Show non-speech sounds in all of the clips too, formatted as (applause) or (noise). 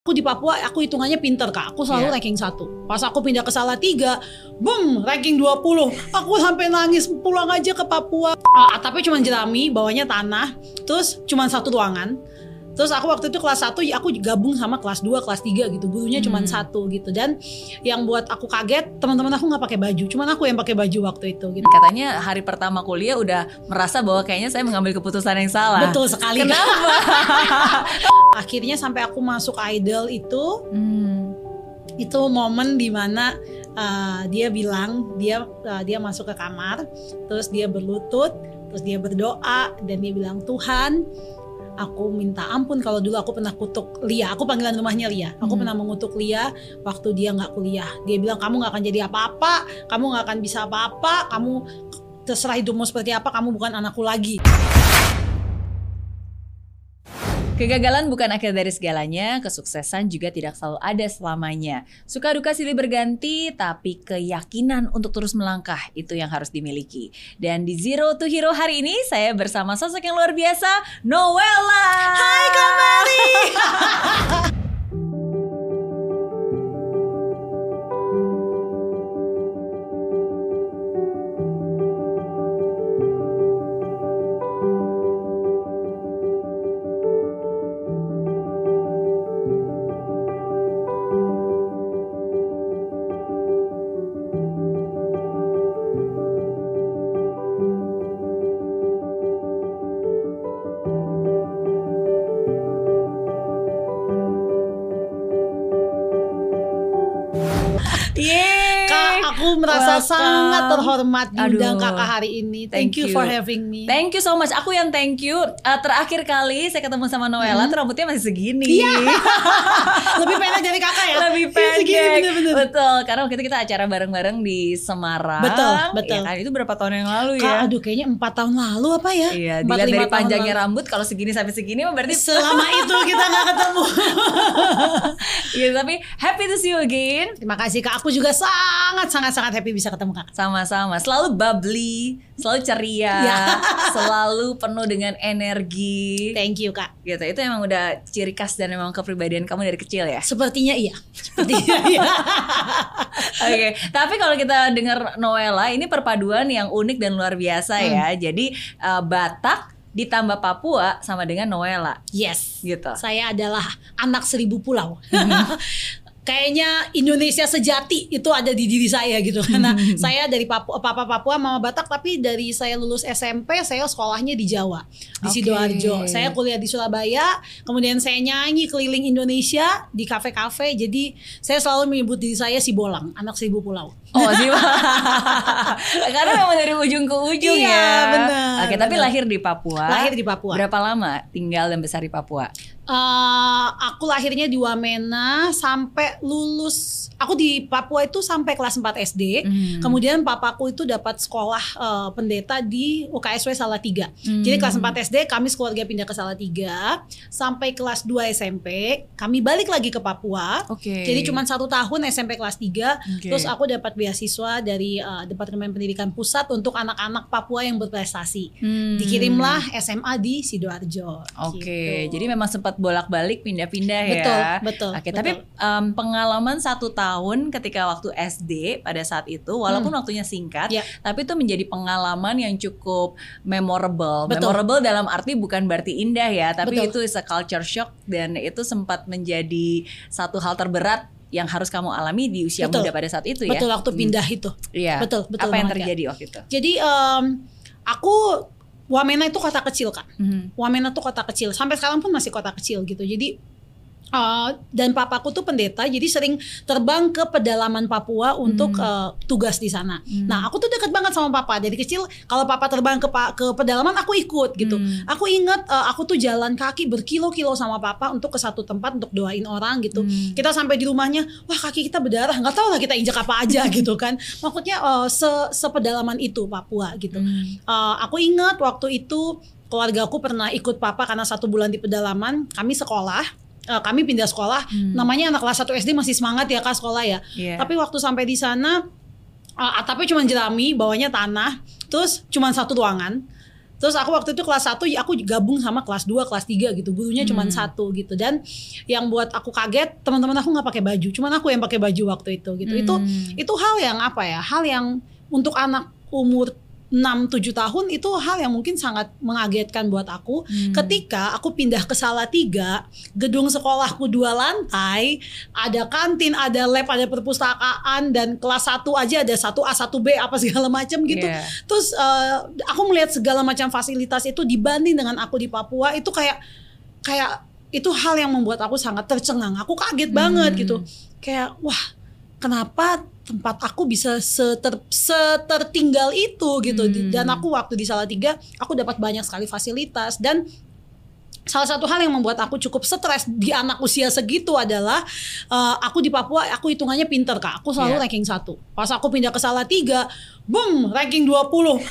Aku di Papua, aku hitungannya pinter kak. Aku selalu Iya. ranking satu. Pas aku pindah ke Salatiga, boom, ranking 20. Aku sampai nangis pulang aja ke Papua. Ah, atapnya cuma jerami, bawahnya tanah. Terus cuma satu ruangan. Terus aku waktu itu kelas 1 ya aku gabung sama kelas 2, kelas 3 gitu. Gurunya cuma Hmm. satu gitu. Dan yang buat aku kaget, teman-teman aku nggak pakai baju. Cuman aku yang pakai baju waktu itu gitu. Katanya hari pertama kuliah udah merasa bahwa kayaknya saya mengambil keputusan yang salah. Betul sekali. Kenapa? (laughs) Akhirnya sampai aku masuk idol itu Hmm. itu momen di mana uh, dia bilang dia uh, dia masuk ke kamar terus dia berlutut terus dia berdoa dan dia bilang Tuhan aku minta ampun kalau dulu aku pernah kutuk Lia. Aku panggilan rumahnya Lia. Aku Hmm. pernah mengutuk Lia waktu dia nggak kuliah. Dia bilang kamu nggak akan jadi apa-apa. Kamu nggak akan bisa apa-apa. Kamu terserah hidupmu seperti apa. Kamu bukan anakku lagi Kegagalan bukan akhir dari segalanya, kesuksesan juga tidak selalu ada selamanya. Suka duka silih berganti, tapi keyakinan untuk terus melangkah itu yang harus dimiliki. Dan di Zero to Hero hari ini saya bersama sosok yang luar biasa, Noella. Hai kembali. (laughs) Yeah. Aku merasa Welcome. sangat terhormat diundang Aduh. kakak hari ini. Thank Thank, you, you. for having me. Thank you so much. Aku yang thank you. Uh, terakhir kali saya ketemu sama Noella, tuh rambutnya masih segini. Iya. (laughs) Lebih pendek dari kakak ya? Lebih Iya, segini, pendek. bener-bener. Betul. Karena waktu itu kita acara bareng-bareng di Semarang. Betul, betul. Ya kan? Itu berapa tahun yang lalu Kak, ya? aduh kayaknya empat tahun lalu apa ya? Iya, dilihat dari panjangnya lalu. rambut kalau segini sampai segini berarti Selama (laughs) itu kita nggak ketemu. Iya, tapi happy to see you again. Terima kasih kak. Aku juga sangat sangat sangat happy bisa ketemu kakak. Sama-sama, selalu bubbly, selalu ceria, Iya. (laughs) selalu penuh dengan energi. Thank you kak. Gitu. Itu emang udah ciri khas dan emang kepribadian kamu dari kecil ya. Sepertinya iya. Sepertinya iya. (laughs) Oke, tapi kalau kita dengar Noella ini perpaduan yang unik dan luar biasa Hmm. ya. Jadi uh, Batak ditambah Papua sama dengan Noella Yes. gitu. Saya adalah anak seribu pulau. (laughs) Kayaknya Indonesia sejati itu ada di diri saya gitu karena (laughs) saya dari Papua, Papa Papua, Mama Batak tapi dari saya lulus SMP saya sekolahnya di Jawa di Oke. sidoarjo. Saya kuliah di Surabaya, kemudian saya nyanyi keliling Indonesia di kafe-kafe. Jadi saya selalu menyebut diri saya si Bolang, anak seribu pulau. Oh sih, (laughs) karena memang dari ujung ke ujung Iya, ya. benar, Oke, tapi benar. lahir di Papua. Lahir di Papua. Berapa lama tinggal dan besar di Papua? Eh, aku lahirnya di Wamena sampai lulus. Aku di Papua itu sampai kelas 4 SD. Hmm. Kemudian papaku itu dapat sekolah eh, pendeta di UKSW Salatiga. Hmm. Jadi kelas 4 SD kami sekeluarga pindah ke Salatiga. Sampai kelas 2 SMP kami balik lagi ke Papua. Oke. Jadi cuma satu tahun SMP kelas 3 Oke. Terus aku dapat beasiswa dari eh, Departemen Pendidikan Pusat untuk anak-anak Papua yang berprestasi. Hmm. Dikirimlah SMA di Sidoarjo. Oke, gitu. jadi memang sempat bolak-balik pindah-pindah ya. Betul, betul, Oke, betul. tapi em, pengalaman satu tahun ketika waktu SD pada saat itu, walaupun waktunya singkat, Ya. tapi itu menjadi pengalaman yang cukup memorable. Betul. Memorable dalam arti bukan berarti indah ya, tapi Betul. itu is a culture shock dan itu sempat menjadi satu hal terberat yang harus kamu alami di usia Betul. muda pada saat itu ya. Betul waktu Hmm. pindah itu. Iya. Betul, betul Apa yang terjadi waktu itu? Jadi em, aku Wamena itu kota kecil kan. Mhm. Wamena tuh kota kecil. Sampai sekarang pun masih kota kecil gitu. Jadi Uh, dan papaku tuh pendeta, jadi sering terbang ke pedalaman Papua untuk uh, tugas di sana. Hmm. Nah, aku tuh dekat banget sama papa. Dari kecil, kalau papa terbang ke ke pedalaman, aku ikut gitu. Hmm. Aku ingat uh, aku tuh jalan kaki berkilo-kilo sama papa untuk ke satu tempat untuk doain orang gitu. Hmm. Kita sampai di rumahnya, wah kaki kita berdarah, nggak tahu lah kita injak apa aja (laughs) gitu kan. Maksudnya uh, se sepedalaman itu Papua gitu. Hmm. Uh, aku ingat waktu itu keluarga aku pernah ikut papa karena satu bulan di pedalaman. Kami sekolah, uh, kami pindah sekolah. Hmm. Namanya anak kelas 1 SD masih semangat ya kak sekolah ya. Iya. Tapi waktu sampai di sana uh, atapnya cuma jerami, bawahnya tanah, terus cuma satu ruangan. Terus aku waktu itu kelas 1 aku gabung sama kelas 2, kelas 3 gitu. Gurunya cuma Hmm. satu gitu. Dan yang buat aku kaget, teman-teman aku nggak pakai baju. Cuman aku yang pakai baju waktu itu gitu. Itu Hmm. itu hal yang apa ya? Hal yang untuk anak umur 6 7 tahun itu hal yang mungkin sangat mengagetkan buat aku Hmm. ketika aku pindah ke Salatiga, gedung sekolahku dua lantai, ada kantin, ada lab, ada perpustakaan dan kelas 1 aja ada 1A, 1B apa segala macam gitu. Iya. Terus eh, aku melihat segala macam fasilitas itu dibanding dengan aku di Papua itu kayak kayak itu hal yang membuat aku sangat tercengang. Aku kaget banget Hmm. gitu. Kayak wah, kenapa tempat aku bisa seter, setertinggal itu gitu. Hmm. Dan aku waktu di Salatiga aku dapat banyak sekali fasilitas dan Salah satu hal yang membuat aku cukup stres di anak usia segitu adalah eh, aku di Papua aku hitungannya pinter kak. Aku selalu Iya. ranking satu. Pas aku pindah ke Salatiga, boom ranking 20.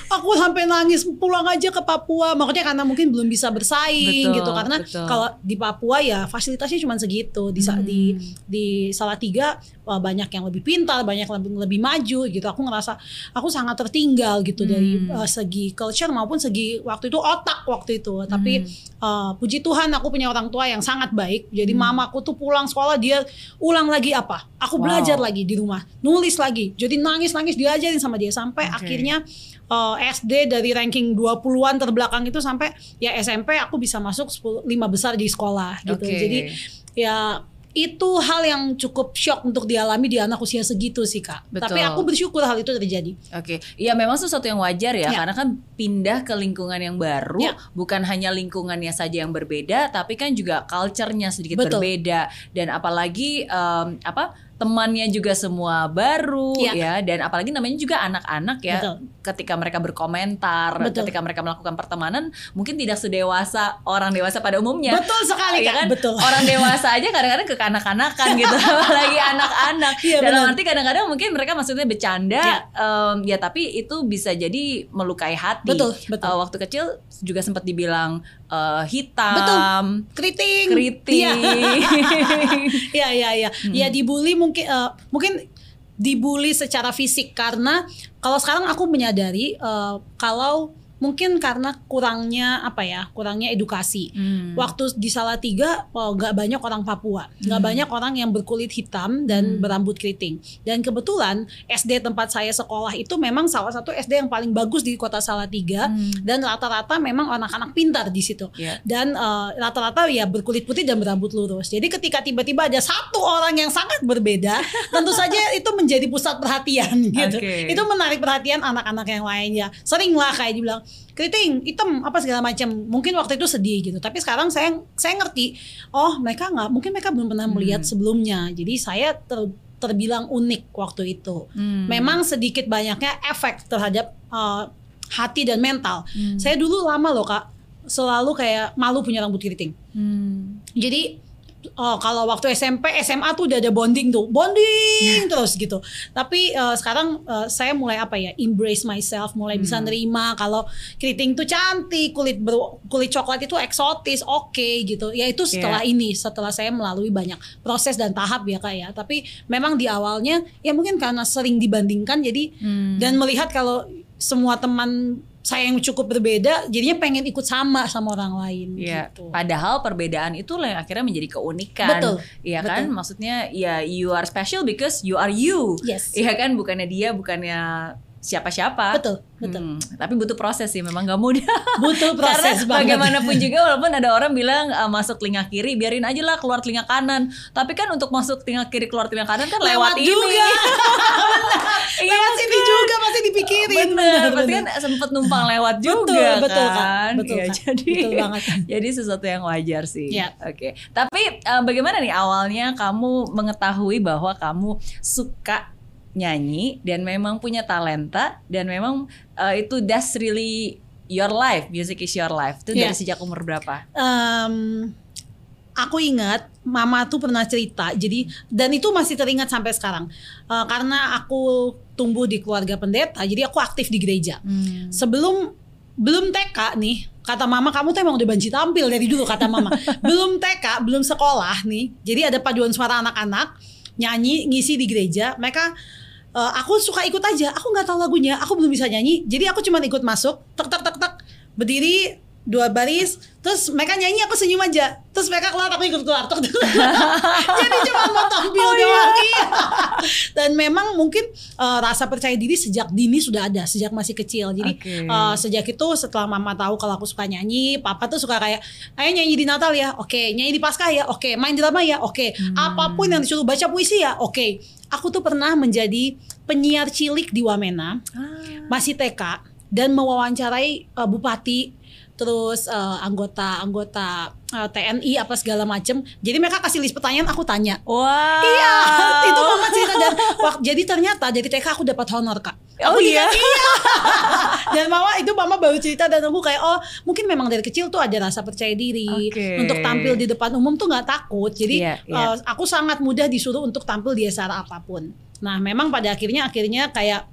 Aku sampai nangis pulang aja ke Papua. Makanya karena mungkin belum bisa bersaing Betul, gitu karena betul. kalau di Papua ya fasilitasnya cuma segitu. Di sa- di Hmm. di Salatiga wah, banyak yang lebih pintar, banyak yang lebih, lebih maju gitu. Aku ngerasa aku sangat tertinggal gitu dari Hmm. eh, segi culture maupun segi waktu itu otak waktu itu. Tapi Hmm. Eh, puji Tuhan aku punya orang tua yang sangat baik. Jadi Hmm. mamaku tuh pulang sekolah dia ulang lagi apa? Aku Wow. belajar lagi di rumah, nulis lagi. Jadi nangis-nangis diajarin sama dia sampai Oke. akhirnya eh, SD dari ranking 20-an terbelakang itu sampai ya SMP aku bisa masuk 10 lima besar di sekolah gitu. Oke. Jadi ya itu hal yang cukup shock untuk dialami di anak usia segitu sih kak. Betul. Tapi aku bersyukur hal itu terjadi. Oke, ya memang sesuatu yang wajar ya, Ya. karena kan pindah ke lingkungan yang baru, Ya. bukan hanya lingkungannya saja yang berbeda, tapi kan juga culture-nya sedikit Betul. berbeda, dan apalagi em, apa temannya juga semua baru Ya. ya, dan apalagi namanya juga anak-anak ya, Betul. ketika mereka berkomentar, Betul. ketika mereka melakukan pertemanan, mungkin tidak sedewasa orang dewasa pada umumnya. Betul sekali Ya kan? Betul. Orang dewasa aja kadang-kadang kekanak-kanakan gitu, (laughs) apalagi anak-anak. Iya, Dalam arti kadang-kadang mungkin mereka maksudnya bercanda, Ya. em, ya tapi itu bisa jadi melukai hati. Betul, betul. Eh, waktu kecil juga sempat dibilang eh, hitam, Keriting. kritik. (laughs) Iya. Iya iya iya. Ya dibully mungkin eh, mungkin dibully secara fisik karena kalau sekarang aku menyadari eh, kalau mungkin karena kurangnya apa ya kurangnya edukasi. Hmm. Waktu di Salatiga oh, nggak banyak orang Papua, nggak Hmm. banyak orang yang berkulit hitam dan Hmm. berambut keriting. Dan kebetulan SD tempat saya sekolah itu memang salah satu SD yang paling bagus di kota Salatiga Hmm. dan rata-rata memang anak-anak pintar di situ Ya. dan eh, rata-rata ya berkulit putih dan berambut lurus. Jadi ketika tiba-tiba ada satu orang yang sangat berbeda, (laughs) tentu saja itu menjadi pusat perhatian gitu. Oke. Itu menarik perhatian anak-anak yang lainnya. Sering lah kayak dibilang keriting, hitam, apa segala macam. Mungkin waktu itu sedih gitu. Tapi sekarang saya saya ngerti, oh mereka nggak, mungkin mereka belum pernah melihat Hmm. sebelumnya. Jadi saya ter- terbilang unik waktu itu. Hmm. Memang sedikit banyaknya efek terhadap eh, hati dan mental. Hmm. Saya dulu lama loh kak, selalu kayak malu punya rambut keriting. Hmm. Jadi oh, kalau waktu SMP, SMA tuh udah ada bonding tuh, bonding (laughs) terus gitu. Tapi eh, sekarang eh, saya mulai apa ya, embrace myself, mulai bisa Hmm. nerima kalau keriting tuh cantik, kulit ber- kulit coklat itu eksotis, oke gitu. Ya itu setelah Iya. ini, setelah saya melalui banyak proses dan tahap ya kak ya. Tapi memang di awalnya ya mungkin karena sering dibandingkan jadi Hmm. dan melihat kalau semua teman saya yang cukup berbeda, jadinya pengen ikut sama sama orang lain. Ya, gitu. padahal perbedaan itu lah yang akhirnya menjadi keunikan. Betul, Iya kan? betul. Maksudnya ya you are special because you are you. Yes. Iya kan? Bukannya dia, bukannya siapa-siapa. Betul, betul. Hmm, tapi butuh proses sih, memang gak mudah. (laughs) Butuh proses Karena banget. bagaimanapun (laughs) juga walaupun ada orang bilang uh, masuk telinga kiri, biarin aja lah keluar telinga kanan. Tapi kan untuk masuk telinga kiri keluar telinga kanan kan lewat, Lewat ini. juga. (laughs) Iya Lewat sini kan? juga masih dipikirin. Bener, berarti kan sempet numpang lewat juga betul, betul, Kak. kan. Betul, Ya, Kak. jadi Betul banget. jadi sesuatu yang wajar sih. Ya. Oke. Tapi eh, bagaimana nih awalnya kamu mengetahui bahwa kamu suka nyanyi dan memang punya talenta dan memang eh, itu that's really your life, music is your life. Itu dari Ya. sejak umur berapa? Em, aku ingat mama tuh pernah cerita jadi dan itu masih teringat sampai sekarang Eh, karena aku tumbuh di keluarga pendeta jadi aku aktif di gereja Hmm. sebelum belum TK nih kata mama kamu tuh emang udah banci tampil dari dulu kata mama (laughs) belum TK belum sekolah nih jadi ada paduan suara anak-anak nyanyi ngisi di gereja mereka eh, aku suka ikut aja. Aku nggak tahu lagunya aku belum bisa nyanyi. Jadi aku cuma ikut masuk tek tek tek tek berdiri dua baris terus mereka nyanyi aku senyum aja terus mereka keluar aku ikut keluar tuk. (laughs) jadi cuma mau tampil Oh, doang iya. dan memang mungkin eh, rasa percaya diri sejak dini sudah ada sejak masih kecil jadi Oke. eh, sejak itu setelah mama tahu kalau aku suka nyanyi papa tuh suka kayak ayo nyanyi di Natal ya oke nyanyi di Paskah ya oke main drama ya oke Hmm. apa pun yang disuruh baca puisi ya oke aku tuh pernah menjadi penyiar cilik di Wamena Ah. masih TK dan mewawancarai uh, bupati terus uh, anggota-anggota uh, TNI apa segala macem. Jadi mereka kasih list pertanyaan aku tanya. Wow. Iya, (laughs) itu mama cerita dan wak- jadi ternyata dari TK aku dapat honor kak. Oh Aku iya? juga- (laughs) iya. dan mama itu mama baru cerita dan aku kayak oh mungkin memang dari kecil tuh ada rasa percaya diri Oke. untuk tampil di depan umum tuh nggak takut. Jadi Iya, iya. uh, aku sangat mudah disuruh untuk tampil di acara apa pun. Nah memang pada akhirnya akhirnya kayak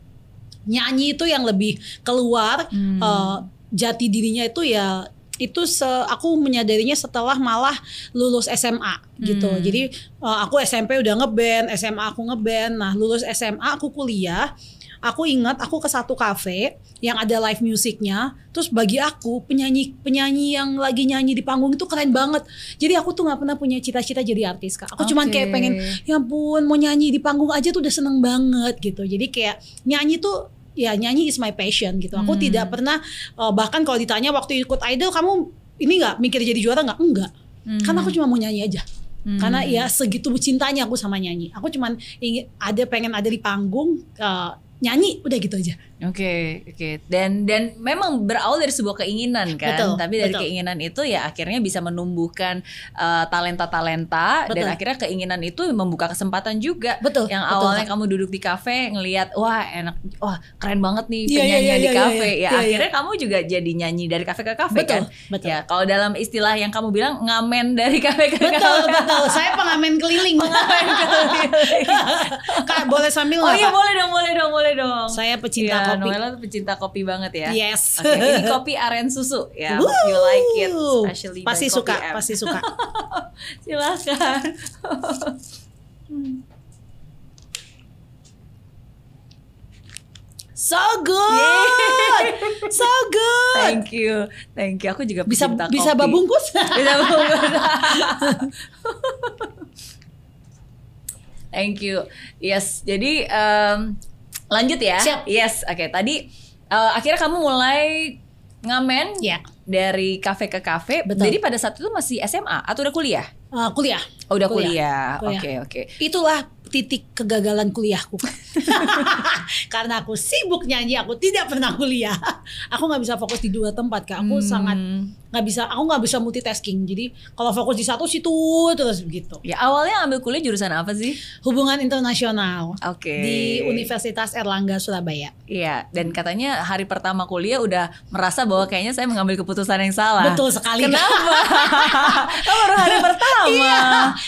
nyanyi itu yang lebih keluar Hmm. uh, jati dirinya itu ya itu se aku menyadarinya setelah malah lulus SMA gitu. Hmm. Jadi uh, aku SMP udah ngeband, SMA aku ngeband. Nah, lulus SMA aku kuliah. Aku ingat aku ke satu kafe yang ada live musiknya. Terus bagi aku penyanyi penyanyi yang lagi nyanyi di panggung itu keren banget. Jadi aku tuh nggak pernah punya cita-cita jadi artis kak. Aku cuman Oke. kayak pengen ya ampun mau nyanyi di panggung aja tuh udah seneng banget gitu. Jadi kayak nyanyi tuh ya nyanyi is my passion gitu. Aku Hmm. tidak pernah uh, bahkan kalau ditanya waktu ikut idol kamu ini nggak mikir jadi juara nggak? Enggak. Hmm. Karena aku cuma mau nyanyi aja. Hmm. Karena ya segitu cintanya aku sama nyanyi. Aku cuman ingin ada pengen ada di panggung uh, nyanyi udah gitu aja. Oke, oke. Dan dan memang berawal dari sebuah keinginan kan. Betul, Tapi dari betul. keinginan itu ya akhirnya bisa menumbuhkan uh, talenta-talenta dan Betul. akhirnya keinginan itu membuka kesempatan juga. Betul. Yang betul, awalnya Kak. kamu duduk di kafe ngelihat wah enak, wah keren banget nih Iya, iya, penyanyi iya, di iya, kafe. iya, ya iya, akhirnya kamu juga jadi nyanyi dari kafe ke kafe betul, kan. betul. Ya, kalau dalam istilah yang kamu bilang ngamen dari kafe ke Betul, kafe. betul. Saya pengamen keliling. Ngamen keliling. (laughs) Kak, boleh sambil Oh iya boleh dong, boleh dong, boleh dong. Saya pecinta kopi. Noella tuh pecinta kopi banget ya. Yes. Oke, ini kopi aren susu ya. Hope you like it, especially pasti Kopi suka, M. pasti suka. Silakan. So good. So good. Thank you, thank you. Aku juga Bisa pecinta bisa kopi. babungkus? Bisa (laughs) babungkus. (laughs) thank you. Yes, jadi em, lanjut ya. Siap. Yes, oke. Tadi eh, akhirnya kamu mulai ngamen Ya. dari kafe ke kafe. Betul. Jadi pada saat itu masih SMA atau udah kuliah? Uh, kuliah. Oh, udah Kuliah. Oke, oke. Itulah titik kegagalan kuliahku. (laughs) Karena aku sibuk nyanyi, aku tidak pernah kuliah. Aku nggak bisa fokus di dua tempat, kak. Aku Hmm. sangat nggak bisa. Aku nggak bisa multitasking. Jadi kalau fokus di satu situ terus begitu. Ya awalnya ambil kuliah jurusan apa sih? Hubungan internasional Oke. di Universitas Erlangga Surabaya. Iya, dan katanya hari pertama kuliah udah merasa bahwa kayaknya saya mengambil keputusan yang salah. Betul sekali. Kenapa? (laughs) baru hari pertama. Iya.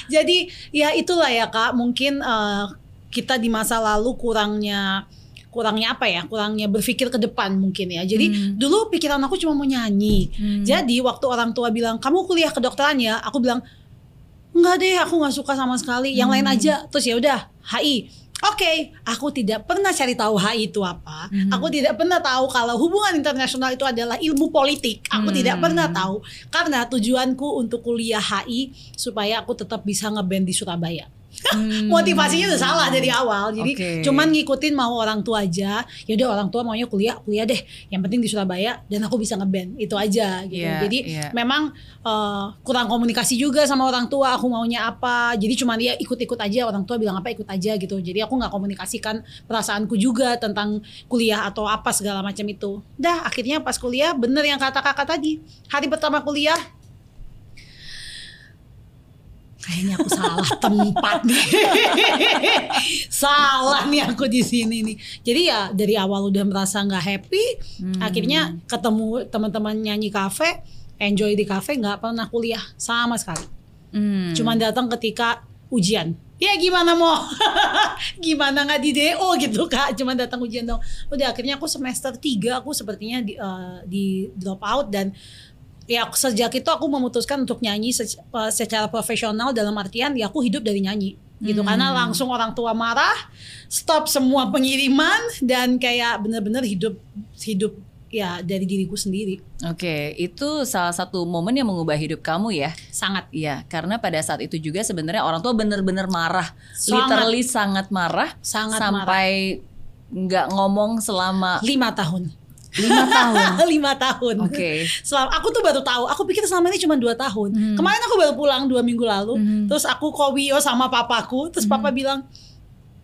Jadi ya itulah ya kak. Mungkin eh, kita di masa lalu kurangnya kurangnya apa ya? Kurangnya berpikir ke depan mungkin ya. Jadi Hmm. dulu pikiran aku cuma mau nyanyi. Hmm. Jadi waktu orang tua bilang kamu kuliah kedokteran ya, aku bilang enggak deh, aku nggak suka sama sekali. Yang lain Hmm. aja. Terus ya udah HI. Oke, aku tidak pernah cari tahu HI itu apa. Hmm. Aku tidak pernah tahu kalau hubungan internasional itu adalah ilmu politik. Aku Hmm. tidak pernah tahu karena tujuanku untuk kuliah HI supaya aku tetap bisa ngeband di Surabaya. Hmm. Motivasinya udah salah dari awal. Jadi Oke. cuman ngikutin mau orang tua aja. Ya udah orang tua maunya kuliah, kuliah deh. Yang penting di Surabaya dan aku bisa ngeband. Itu aja gitu. Iya, Jadi iya. memang eh, kurang komunikasi juga sama orang tua. Aku maunya apa. Jadi cuman dia ikut-ikut aja. Orang tua bilang apa ikut aja gitu. Jadi aku nggak komunikasikan perasaanku juga tentang kuliah atau apa segala macam itu. Dah akhirnya pas kuliah bener yang kata kakak tadi. Hari pertama kuliah kayaknya aku salah tempat nih. (laughs) salah nih aku di sini nih. Jadi ya dari awal udah merasa nggak happy, Hmm. akhirnya ketemu teman-teman nyanyi kafe, enjoy di kafe, nggak pernah kuliah sama sekali. Hmm. Cuman datang ketika ujian. Ya gimana mau? (laughs) gimana nggak di DO gitu kak? Cuman datang ujian dong. Udah akhirnya aku semester 3 aku sepertinya di, eh, di drop out dan ya sejak itu aku memutuskan untuk nyanyi se- secara profesional dalam artian ya aku hidup dari nyanyi gitu Hmm. karena langsung orang tua marah stop semua pengiriman dan kayak bener-bener hidup hidup ya dari diriku sendiri. Oke, itu salah satu momen yang mengubah hidup kamu ya. Sangat. Iya, karena pada saat itu juga sebenarnya orang tua bener-bener marah, Sangat. literally sangat marah, Sangat sampai nggak ngomong selama Lima tahun. Lima tahun. (laughs) lima tahun. Oke. Selama aku tuh baru tahu. Aku pikir selama ini cuma dua tahun. Hmm. Kemarin aku baru pulang dua minggu lalu. Hmm. Terus aku kowio sama papaku. Terus Hmm. papa bilang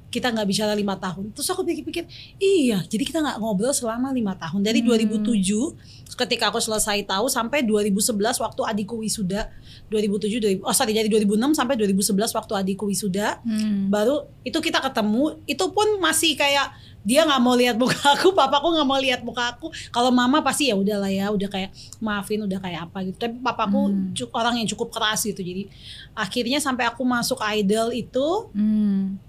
kita nggak bicara lima tahun. Terus aku pikir-pikir, iya. Jadi kita nggak ngobrol selama lima tahun. Dari Hmm. 2007 ketika aku selesai tahu sampai 2011 waktu adikku wisuda. 2007, 2000, oh sorry dari 2006 sampai 2011 waktu adikku wisuda. Hmm. Baru itu kita ketemu. Itu pun masih kayak dia nggak mau lihat muka (laughs) aku, papaku nggak mau lihat muka aku. Kalau mama pasti ya udahlah ya, udah kayak maafin, udah kayak apa gitu. Tapi papaku Hmm. orang yang cukup keras gitu. Jadi akhirnya sampai aku masuk idol itu, Hmm.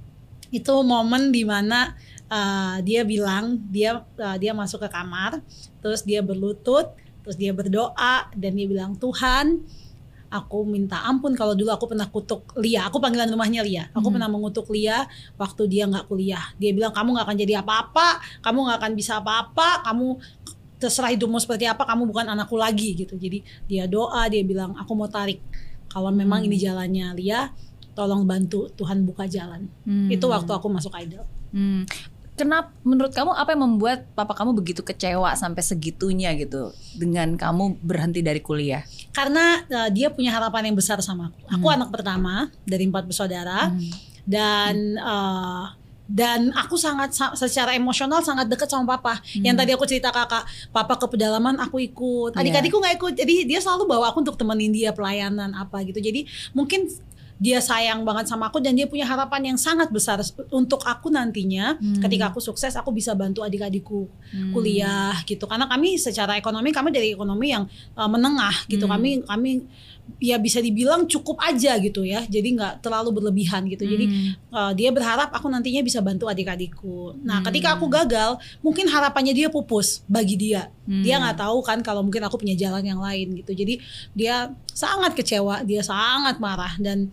itu momen di mana uh, dia bilang dia uh, dia masuk ke kamar, terus dia berlutut, terus dia berdoa dan dia bilang Tuhan aku minta ampun kalau dulu aku pernah kutuk Lia. Aku panggilan rumahnya Lia. Aku Hmm. pernah mengutuk Lia waktu dia nggak kuliah. Dia bilang kamu nggak akan jadi apa-apa, kamu nggak akan bisa apa-apa, kamu terserah hidupmu seperti apa, kamu bukan anakku lagi gitu. Jadi dia doa, dia bilang aku mau tarik. Kalau memang Hmm. ini jalannya Lia, tolong bantu Tuhan buka jalan. Hmm. Itu waktu aku masuk idol. Hmm. Kenapa menurut kamu apa yang membuat papa kamu begitu kecewa sampai segitunya gitu dengan kamu berhenti dari kuliah? Karena uh, dia punya harapan yang besar sama aku. Aku Hmm. anak pertama dari empat bersaudara Hmm. dan uh, dan aku sangat sa- secara emosional sangat dekat sama papa. Yang tadi aku cerita kakak, papa ke pedalaman aku ikut, Iya. adik-adikku nggak ikut. Jadi dia selalu bawa aku untuk temenin dia pelayanan apa gitu. Jadi mungkin dia sayang banget sama aku dan dia punya harapan yang sangat besar untuk aku nantinya Hmm. ketika aku sukses aku bisa bantu adik-adikku Hmm. kuliah gitu karena kami secara ekonomi kami dari ekonomi yang uh, menengah gitu Hmm. kami kami ya bisa dibilang cukup aja gitu ya jadi nggak terlalu berlebihan gitu jadi Hmm. uh, dia berharap aku nantinya bisa bantu adik-adikku nah Hmm. ketika aku gagal mungkin harapannya dia pupus bagi dia Hmm. dia nggak tahu kan kalau mungkin aku punya jalan yang lain gitu jadi dia sangat kecewa dia sangat marah dan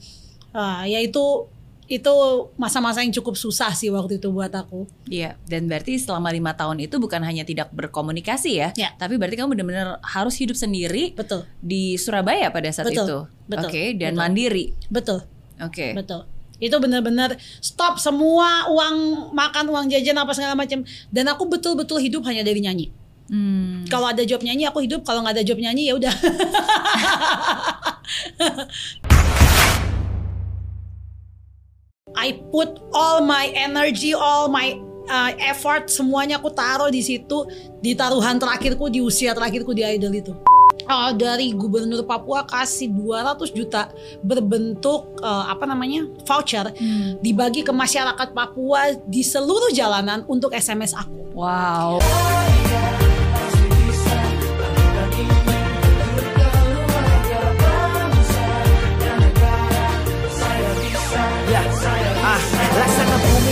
uh, ya itu itu masa-masa yang cukup susah sih waktu itu buat aku Iya, dan berarti selama lima tahun itu bukan hanya tidak berkomunikasi ya, Ya. tapi berarti kamu benar-benar harus hidup sendiri betul di Surabaya pada saat Betul, itu. betul, Oke, dan betul. mandiri. betul Oke. Betul. Itu benar-benar stop semua uang makan, uang jajan apa segala macam. Dan aku betul-betul hidup hanya dari nyanyi. Hmm. Kalau ada job nyanyi aku hidup, kalau nggak ada job nyanyi ya udah. (laughs) I put all my energy, all my uh, effort semuanya aku taruh di situ di taruhan terakhirku di usia terakhirku di idol itu. Uh, dari gubernur Papua kasih 200 juta berbentuk uh, apa namanya voucher Hmm. dibagi ke masyarakat Papua di seluruh jalanan untuk SMS aku. Wow.